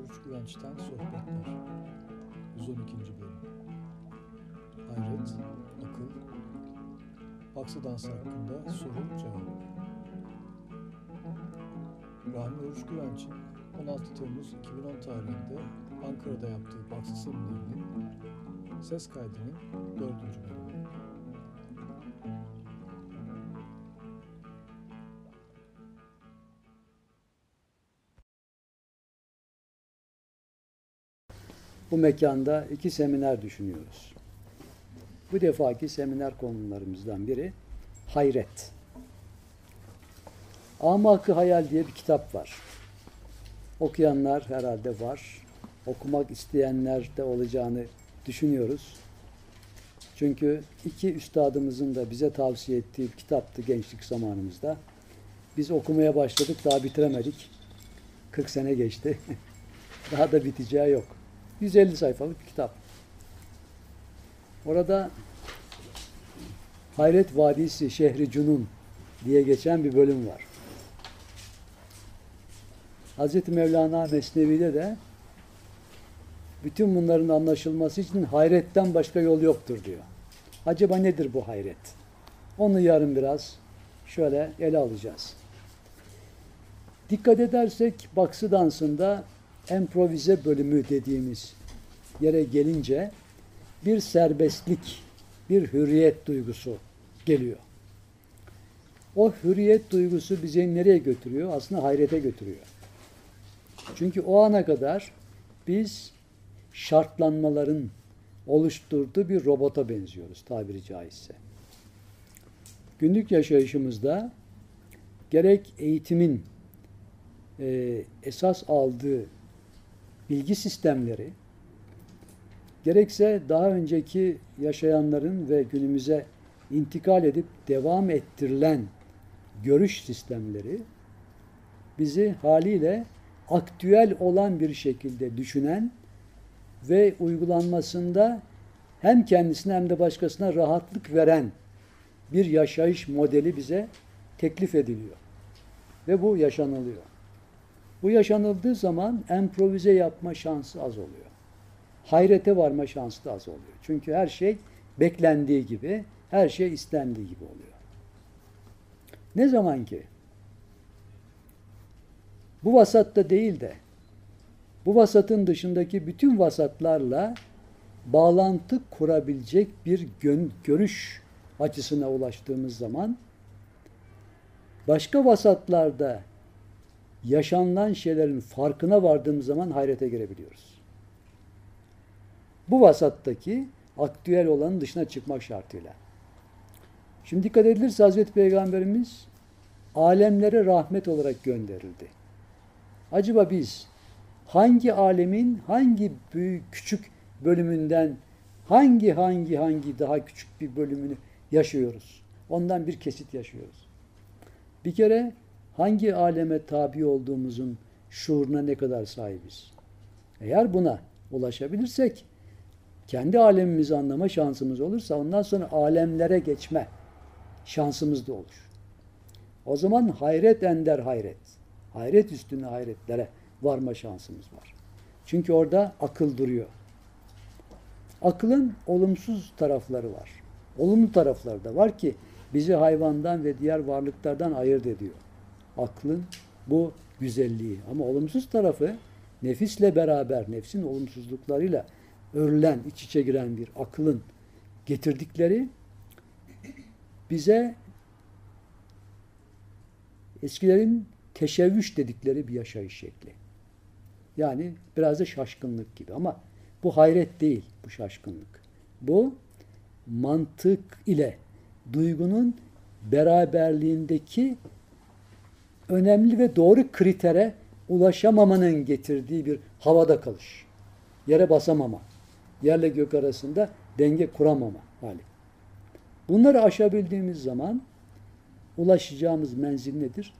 Oruç Güvenç'ten Sohbetler 112. Bölüm Hayret, Akıl, Baksı Dansı hakkında soru cevap Rahmi Oruç Güvenç'in 16 Temmuz 2010 tarihinde Ankara'da yaptığı Baksı seminerinin ses kaydının 4. bölümü. Bu mekanda iki seminer düşünüyoruz. Bu defaki seminer konularımızdan biri hayret. Amakı Hayal diye bir kitap var. Okuyanlar herhalde var. Okumak isteyenler de olacağını düşünüyoruz. Çünkü iki üstadımızın da bize tavsiye ettiği bir kitaptı gençlik zamanımızda. Biz okumaya başladık, daha bitiremedik. 40 sene geçti. daha da biteceği yok. 150 sayfalık bir kitap. Orada Hayret Vadisi Şehri Cunun diye geçen bir bölüm var. Hazreti Mevlana Mesnevi'de de bütün bunların anlaşılması için hayretten başka yol yoktur diyor. Acaba nedir bu hayret? Onu yarın biraz şöyle ele alacağız. Dikkat edersek baksı dansında improvize bölümü dediğimiz yere gelince bir serbestlik, bir hürriyet duygusu geliyor. O hürriyet duygusu bizi nereye götürüyor? Aslında hayrete götürüyor. Çünkü o ana kadar biz şartlanmaların oluşturduğu bir robota benziyoruz tabiri caizse. Günlük yaşayışımızda gerek eğitimin e, esas aldığı bilgi sistemleri, gerekse daha önceki yaşayanların ve günümüze intikal edip devam ettirilen görüş sistemleri bizi haliyle aktüel olan bir şekilde düşünen ve uygulanmasında hem kendisine hem de başkasına rahatlık veren bir yaşayış modeli bize teklif ediliyor. Ve bu yaşanılıyor. Bu yaşanıldığı zaman improvize yapma şansı az oluyor. Hayrete varma şansı da az oluyor. Çünkü her şey beklendiği gibi, her şey istendiği gibi oluyor. Ne zaman ki bu vasatta değil de bu vasatın dışındaki bütün vasatlarla bağlantı kurabilecek bir görüş açısına ulaştığımız zaman başka vasatlarda yaşanılan şeylerin farkına vardığımız zaman hayrete girebiliyoruz. Bu vasattaki aktüel olanın dışına çıkmak şartıyla. Şimdi dikkat edilirse Hazreti Peygamberimiz alemlere rahmet olarak gönderildi. Acaba biz hangi alemin hangi büyük küçük bölümünden hangi hangi hangi daha küçük bir bölümünü yaşıyoruz? Ondan bir kesit yaşıyoruz. Bir kere hangi aleme tabi olduğumuzun şuuruna ne kadar sahibiz? Eğer buna ulaşabilirsek kendi alemimizi anlama şansımız olursa ondan sonra alemlere geçme şansımız da olur. O zaman hayret ender hayret. Hayret üstüne hayretlere varma şansımız var. Çünkü orada akıl duruyor. Akılın olumsuz tarafları var. Olumlu tarafları da var ki bizi hayvandan ve diğer varlıklardan ayırt ediyor. Aklın bu güzelliği. Ama olumsuz tarafı nefisle beraber, nefsin olumsuzluklarıyla örülen, iç içe giren bir akılın getirdikleri bize eskilerin teşebbüs dedikleri bir yaşayış şekli. Yani biraz da şaşkınlık gibi ama bu hayret değil bu şaşkınlık. Bu mantık ile duygunun beraberliğindeki önemli ve doğru kritere ulaşamamanın getirdiği bir havada kalış. Yere basamama. Yerle gök arasında denge kuramama hali. Bunları aşabildiğimiz zaman ulaşacağımız menzil nedir?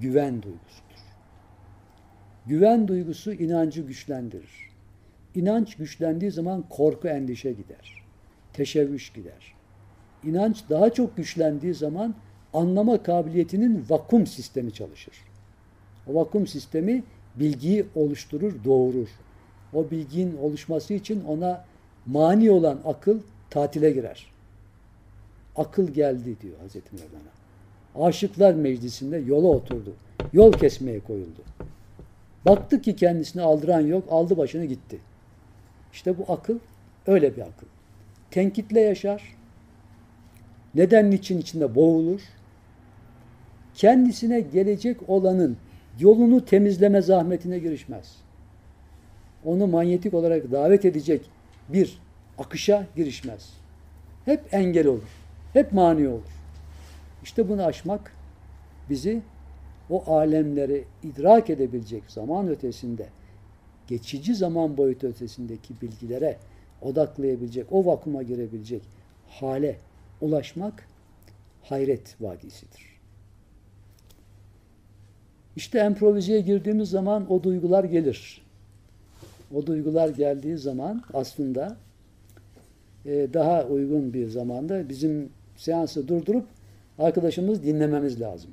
Güven duygusudur. Güven duygusu inancı güçlendirir. İnanç güçlendiği zaman korku endişe gider. Teşebbüs gider. İnanç daha çok güçlendiği zaman anlama kabiliyetinin vakum sistemi çalışır. O vakum sistemi bilgiyi oluşturur, doğurur. O bilginin oluşması için ona mani olan akıl tatile girer. Akıl geldi diyor Hazreti Mevlana. Aşıklar meclisinde yola oturdu. Yol kesmeye koyuldu. Baktı ki kendisini aldıran yok, aldı başını gitti. İşte bu akıl öyle bir akıl. Tenkitle yaşar. Neden niçin içinde boğulur. Kendisine gelecek olanın yolunu temizleme zahmetine girişmez. Onu manyetik olarak davet edecek bir akışa girişmez. Hep engel olur. Hep mani olur. İşte bunu aşmak bizi o alemleri idrak edebilecek zaman ötesinde, geçici zaman boyutu ötesindeki bilgilere odaklayabilecek, o vakuma girebilecek hale ulaşmak hayret vadisidir. İşte emprovizeye girdiğimiz zaman o duygular gelir. O duygular geldiği zaman aslında e, daha uygun bir zamanda bizim seansı durdurup arkadaşımız dinlememiz lazım.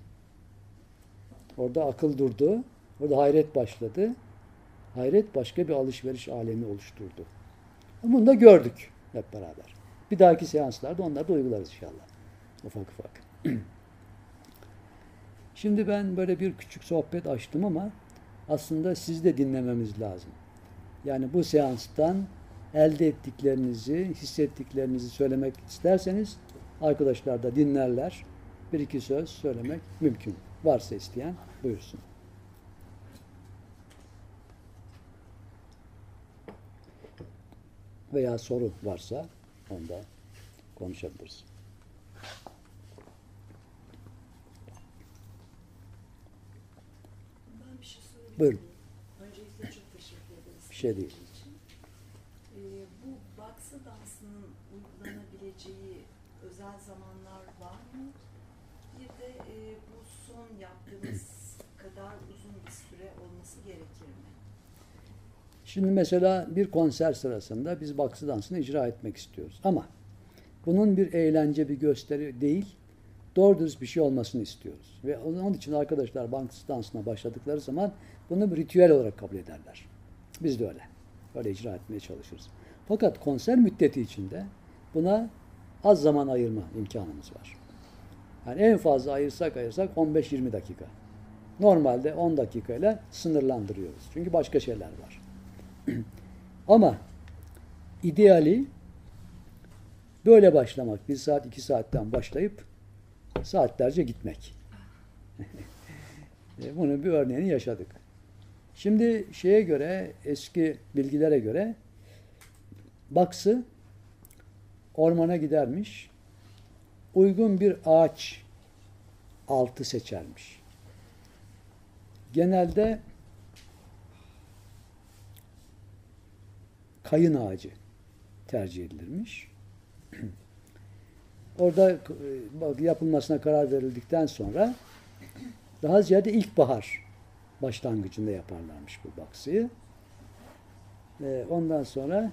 Orada akıl durdu. Orada hayret başladı. Hayret başka bir alışveriş alemi oluşturdu. Bunu da gördük hep beraber. Bir dahaki seanslarda onları da uygularız inşallah. Ufak ufak. Şimdi ben böyle bir küçük sohbet açtım ama aslında siz de dinlememiz lazım. Yani bu seanstan elde ettiklerinizi, hissettiklerinizi söylemek isterseniz arkadaşlar da dinlerler. Bir iki söz söylemek mümkün. Varsa isteyen buyursun. Veya soru varsa onda konuşabiliriz. Ben bir şey sorabilir Buyurun. Öncelikle çok teşekkür ederiz. Bir şey değil. Ee, bu baksı dansının uygulanabileceği özel zamanlar var mı? Bir de e, bu son yaptığımız kadar uzun bir süre olması gerekir mi? Şimdi mesela bir konser sırasında biz baksı dansını icra etmek istiyoruz. Ama bunun bir eğlence, bir gösteri değil, doğru dürüst bir şey olmasını istiyoruz. Ve onun için arkadaşlar baksı dansına başladıkları zaman bunu bir ritüel olarak kabul ederler. Biz de öyle. Öyle icra etmeye çalışırız. Fakat konser müddeti içinde buna az zaman ayırma imkanımız var. Yani en fazla ayırsak ayırsak 15-20 dakika. Normalde 10 dakikayla sınırlandırıyoruz. Çünkü başka şeyler var. Ama ideali böyle başlamak. Bir saat, iki saatten başlayıp saatlerce gitmek. E, Bunu bir örneğini yaşadık. Şimdi şeye göre, eski bilgilere göre baksı ormana gidermiş. Uygun bir ağaç altı seçermiş. Genelde kayın ağacı tercih edilirmiş. Orada e, yapılmasına karar verildikten sonra daha ziyade ilkbahar başlangıcında yaparlarmış bu baksıyı. E, ondan sonra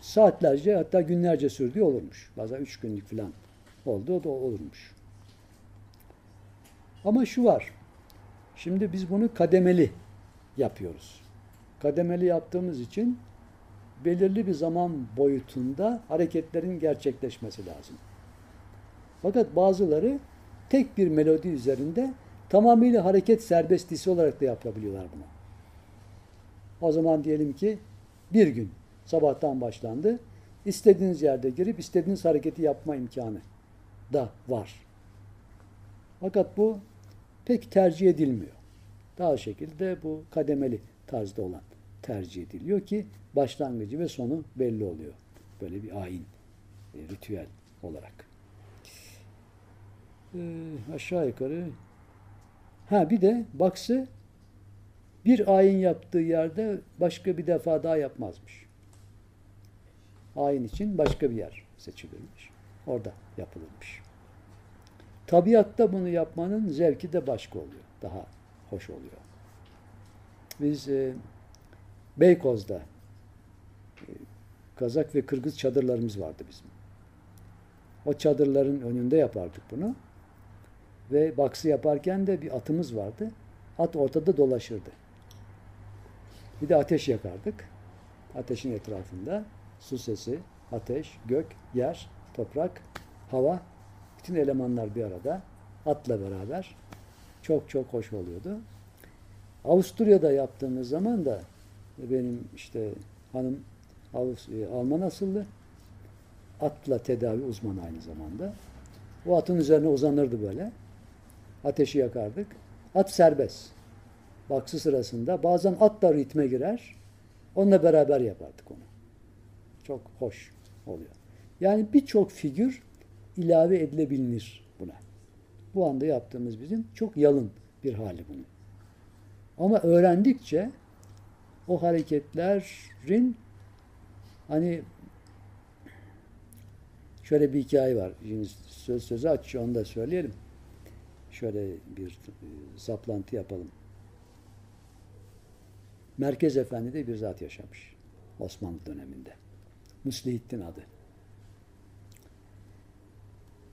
saatlerce hatta günlerce sürdüğü olurmuş. Bazen üç günlük falan oldu o da olurmuş. Ama şu var. Şimdi biz bunu kademeli yapıyoruz. Kademeli yaptığımız için belirli bir zaman boyutunda hareketlerin gerçekleşmesi lazım. Fakat bazıları tek bir melodi üzerinde tamamıyla hareket serbestisi olarak da yapabiliyorlar bunu. O zaman diyelim ki bir gün sabahtan başlandı. İstediğiniz yerde girip istediğiniz hareketi yapma imkanı da var. Fakat bu pek tercih edilmiyor. Daha şekilde bu kademeli tarzda olan tercih ediliyor ki başlangıcı ve sonu belli oluyor. Böyle bir ayin, e, ritüel olarak. Ee, aşağı yukarı ha bir de baksı bir ayin yaptığı yerde başka bir defa daha yapmazmış. Ayin için başka bir yer seçilirmiş. Orada yapılırmış. Tabiatta bunu yapmanın zevki de başka oluyor. Daha hoş oluyor. Biz e, Beykoz'da e, Kazak ve Kırgız çadırlarımız vardı bizim. O çadırların önünde yapardık bunu. Ve baksı yaparken de bir atımız vardı. At ortada dolaşırdı. Bir de ateş yakardık. Ateşin etrafında su sesi, ateş, gök, yer, toprak, hava, bütün elemanlar bir arada atla beraber çok çok hoş oluyordu. Avusturya'da yaptığımız zaman da benim işte hanım e, Alman asıllı atla tedavi uzmanı aynı zamanda. O atın üzerine uzanırdı böyle. Ateşi yakardık. At serbest. Baksı sırasında bazen at da ritme girer. Onunla beraber yapardık onu. Çok hoş oluyor. Yani birçok figür ilave edilebilir buna. Bu anda yaptığımız bizim çok yalın bir hali bunun. Ama öğrendikçe o hareketlerin hani şöyle bir hikaye var. Şimdi söz sözü açıyor onu da söyleyelim. Şöyle bir e, saplantı yapalım. Merkez Efendi de bir zat yaşamış. Osmanlı döneminde. Müslihittin adı.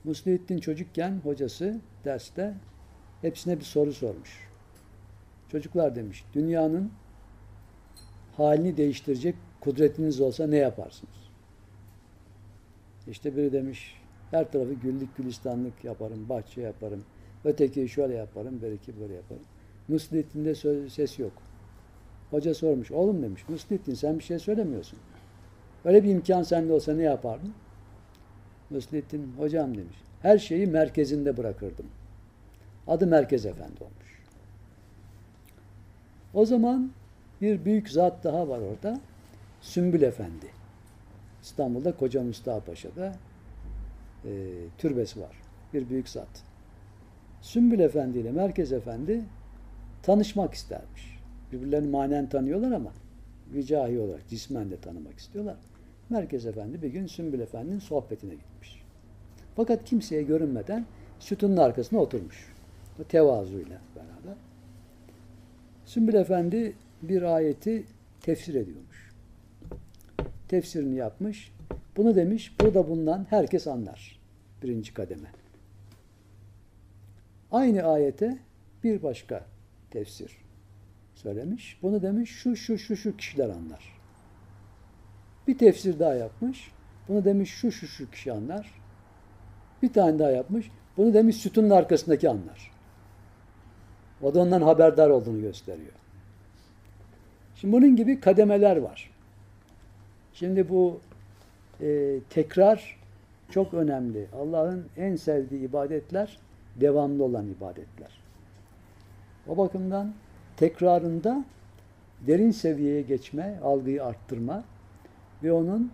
Müslihittin çocukken hocası derste hepsine bir soru sormuş. Çocuklar demiş, dünyanın halini değiştirecek kudretiniz olsa ne yaparsınız? İşte biri demiş, her tarafı güllük gülistanlık yaparım, bahçe yaparım. Öteki şöyle yaparım, belki böyle yaparım. Müslihittin'de söz, ses yok. Hoca sormuş, oğlum demiş, Müslihittin sen bir şey söylemiyorsun. Öyle bir imkan sende olsa ne yapardın? Müslihittin, hocam demiş, her şeyi merkezinde bırakırdım. Adı Merkez Efendi olmuş. O zaman bir büyük zat daha var orada. Sümbül Efendi. İstanbul'da Koca Mustafa Paşa'da e, türbesi var. Bir büyük zat. Sümbül Efendi ile Merkez Efendi tanışmak istermiş. Birbirlerini manen tanıyorlar ama vicahi olarak cismen de tanımak istiyorlar. Merkez Efendi bir gün Sümbül Efendi'nin sohbetine gitmiş. Fakat kimseye görünmeden sütunun arkasına oturmuş. Tevazuyla beraber. Sümbül Efendi bir ayeti tefsir ediyormuş. Tefsirini yapmış. Bunu demiş, burada bulunan herkes anlar. Birinci kademe. Aynı ayete bir başka tefsir söylemiş. Bunu demiş, şu şu şu şu kişiler anlar. Bir tefsir daha yapmış. Bunu demiş, şu şu şu kişi anlar. Bir tane daha yapmış. Bunu demiş, sütunun arkasındaki anlar. O da ondan haberdar olduğunu gösteriyor. Şimdi bunun gibi kademeler var. Şimdi bu e, tekrar çok önemli. Allah'ın en sevdiği ibadetler devamlı olan ibadetler. O bakımdan tekrarında derin seviyeye geçme, algıyı arttırma ve onun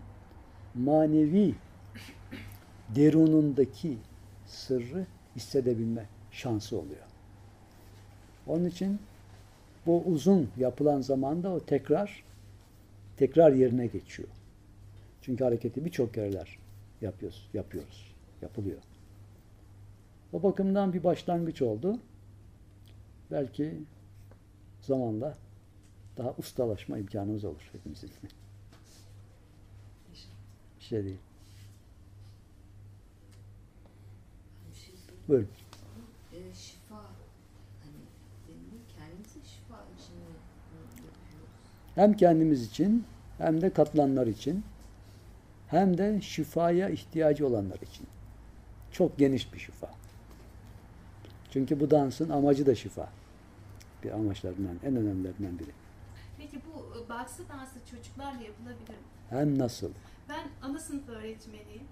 manevi derunundaki sırrı hissedebilme şansı oluyor. Onun için bu uzun yapılan zamanda o tekrar tekrar yerine geçiyor. Çünkü hareketi birçok kereler yapıyoruz, yapıyoruz, yapılıyor. O bakımdan bir başlangıç oldu. Belki zamanla daha ustalaşma imkanımız olur hepimizin. Bir şey değil. Şey. Buyurun. Ee, şifa hani deniliyor. Kendimize şifa için mi bunu yapıyoruz? Hem kendimiz için hem de katılanlar için hem de şifaya ihtiyacı olanlar için. Çok geniş bir şifa. Çünkü bu dansın amacı da şifa. Bir amaçlarından, en önemlilerinden biri. Peki bu e, baksı dansı çocuklarla yapılabilir mi? Hem nasıl? Ben ana sınıf öğretmeniyim.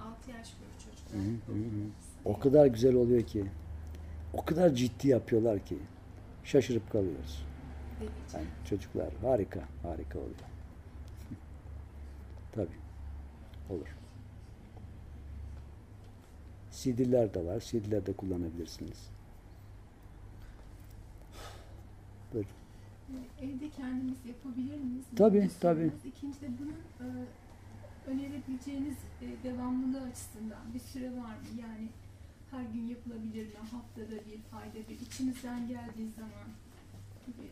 6 yaş büyük çocuklar. Hı hı hı. O kadar güzel oluyor ki, o kadar ciddi yapıyorlar ki şaşırıp kalıyoruz. Yani çocuklar harika, harika oluyor. Tabii. Olur. CD'ler de var. CD'ler de kullanabilirsiniz. Buyurun. Evde kendimiz yapabilir miyiz? Tabii, tabii. İkinci de bunun e, önerebileceğiniz e, devamlılığı açısından bir süre var mı? Yani her gün yapılabilir mi? Haftada bir, ayda bir, içinizden geldiği zaman gibi.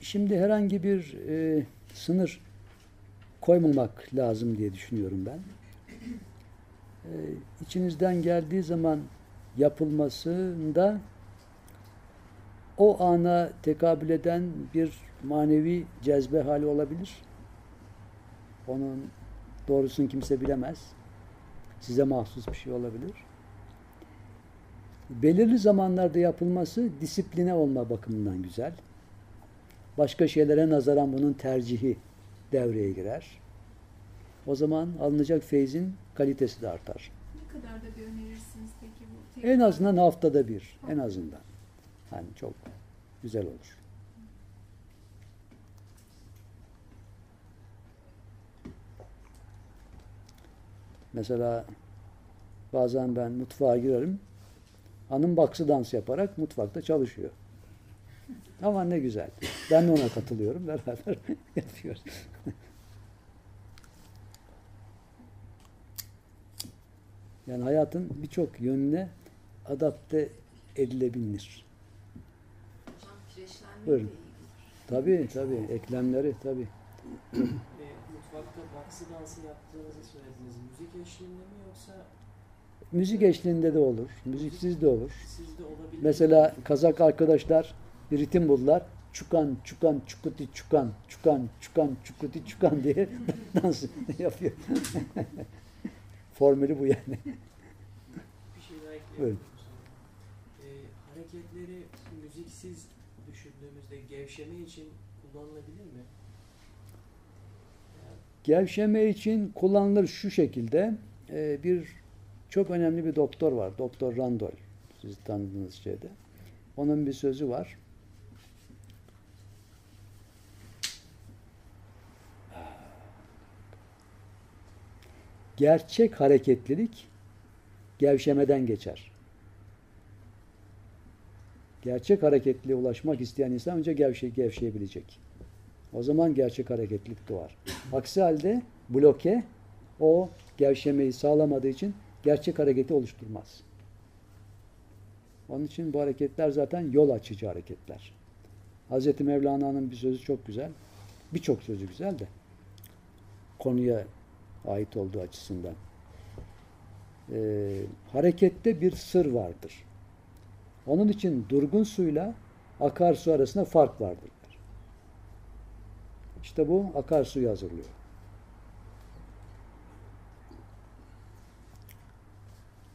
Şimdi herhangi bir e, sınır koymamak lazım diye düşünüyorum ben. E, içinizden geldiği zaman yapılmasında o ana tekabül eden bir manevi cezbe hali olabilir. Onun doğrusunu kimse bilemez. Size mahsus bir şey olabilir. Belirli zamanlarda yapılması disipline olma bakımından güzel. Başka şeylere nazaran bunun tercihi devreye girer. O zaman alınacak feyzin kalitesi de artar. Ne kadar da bir önerirsiniz peki bu? En azından haftada bir. En azından. Yani çok güzel olur. Mesela bazen ben mutfağa girerim. Hanım baksı dans yaparak mutfakta çalışıyor. Ama ne güzel. Ben de ona katılıyorum. Beraber yapıyoruz. Yani hayatın birçok yönüne adapte edilebilir. Hocam kireçlenmeyle Buyurun. Tabii tabii. Eklemleri tabii. Mutfakta baksı dansı yaptığınızı söylediniz. Müzik eşliğinde mi yoksa Müzik eşliğinde de olur. Müziksiz de olur. sizde olabilir? Mesela Kazak arkadaşlar bir ritim buldular. Çukan, çukan, çukuti, çukan, çukan, çukan, çukuti, çukan diye dans yapıyor. Formülü bu yani. bir şey daha ekleyebilir Buyurun. E, hareketleri müziksiz düşündüğümüzde gevşeme için kullanılabilir mi? Gevşeme için kullanılır şu şekilde. Ee, bir çok önemli bir doktor var. Doktor Randol. Siz tanıdığınız şeyde. Onun bir sözü var. Gerçek hareketlilik gevşemeden geçer. Gerçek hareketliliğe ulaşmak isteyen insan önce gevşe, gevşeyebilecek. O zaman gerçek hareketlilik doğar. Aksi halde bloke o gevşemeyi sağlamadığı için gerçek hareketi oluşturmaz. Onun için bu hareketler zaten yol açıcı hareketler. Hz. Mevlana'nın bir sözü çok güzel. Birçok sözü güzel de konuya ait olduğu açısından. Ee, harekette bir sır vardır. Onun için durgun suyla akarsu arasında fark vardır. İşte bu akarsuyu hazırlıyor.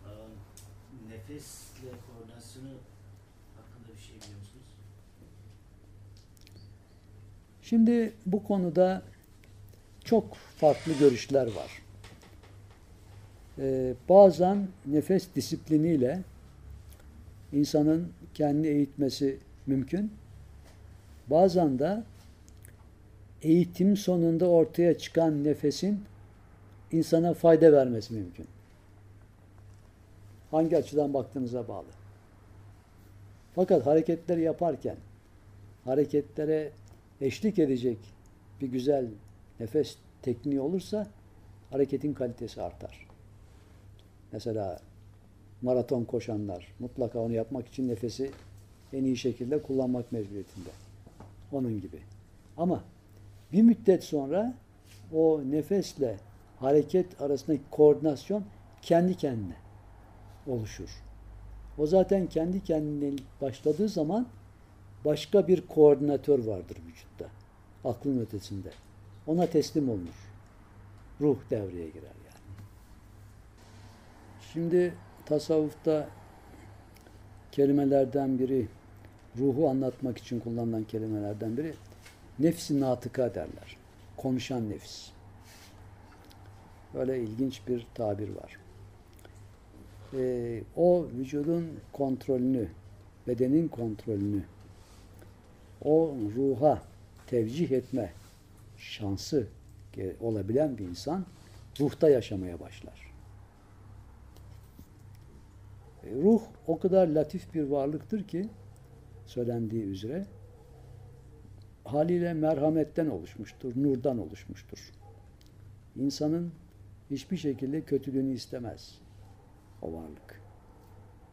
Aa, Nefesle koordinasyonu hakkında bir şey biliyor musunuz? Şimdi bu konuda çok farklı görüşler var. Ee, bazen nefes disipliniyle insanın kendini eğitmesi mümkün. Bazen de eğitim sonunda ortaya çıkan nefesin insana fayda vermesi mümkün. Hangi açıdan baktığınıza bağlı. Fakat hareketleri yaparken hareketlere eşlik edecek bir güzel nefes tekniği olursa hareketin kalitesi artar. Mesela maraton koşanlar mutlaka onu yapmak için nefesi en iyi şekilde kullanmak mecburiyetinde. Onun gibi. Ama bir müddet sonra o nefesle hareket arasındaki koordinasyon kendi kendine oluşur. O zaten kendi kendine başladığı zaman başka bir koordinatör vardır vücutta. Aklın ötesinde. Ona teslim olunur. Ruh devreye girer yani. Şimdi tasavvufta kelimelerden biri ruhu anlatmak için kullanılan kelimelerden biri nefsi natıka derler. Konuşan nefis. Böyle ilginç bir tabir var. Ee, o vücudun kontrolünü, bedenin kontrolünü o ruha tevcih etme şansı olabilen bir insan ruhta yaşamaya başlar. E, ruh o kadar latif bir varlıktır ki söylendiği üzere haliyle merhametten oluşmuştur, nurdan oluşmuştur. İnsanın hiçbir şekilde kötülüğünü istemez o varlık.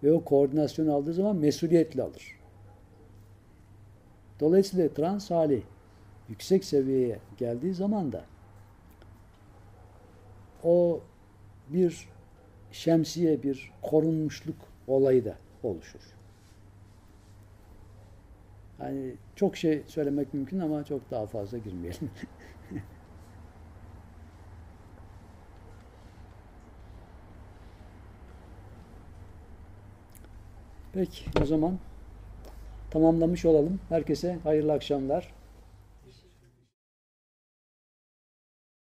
Ve o koordinasyon aldığı zaman mesuliyetle alır. Dolayısıyla trans hali yüksek seviyeye geldiği zaman da o bir şemsiye, bir korunmuşluk olayı da oluşur. Hani çok şey söylemek mümkün ama çok daha fazla girmeyelim. Peki o zaman tamamlamış olalım. Herkese hayırlı akşamlar.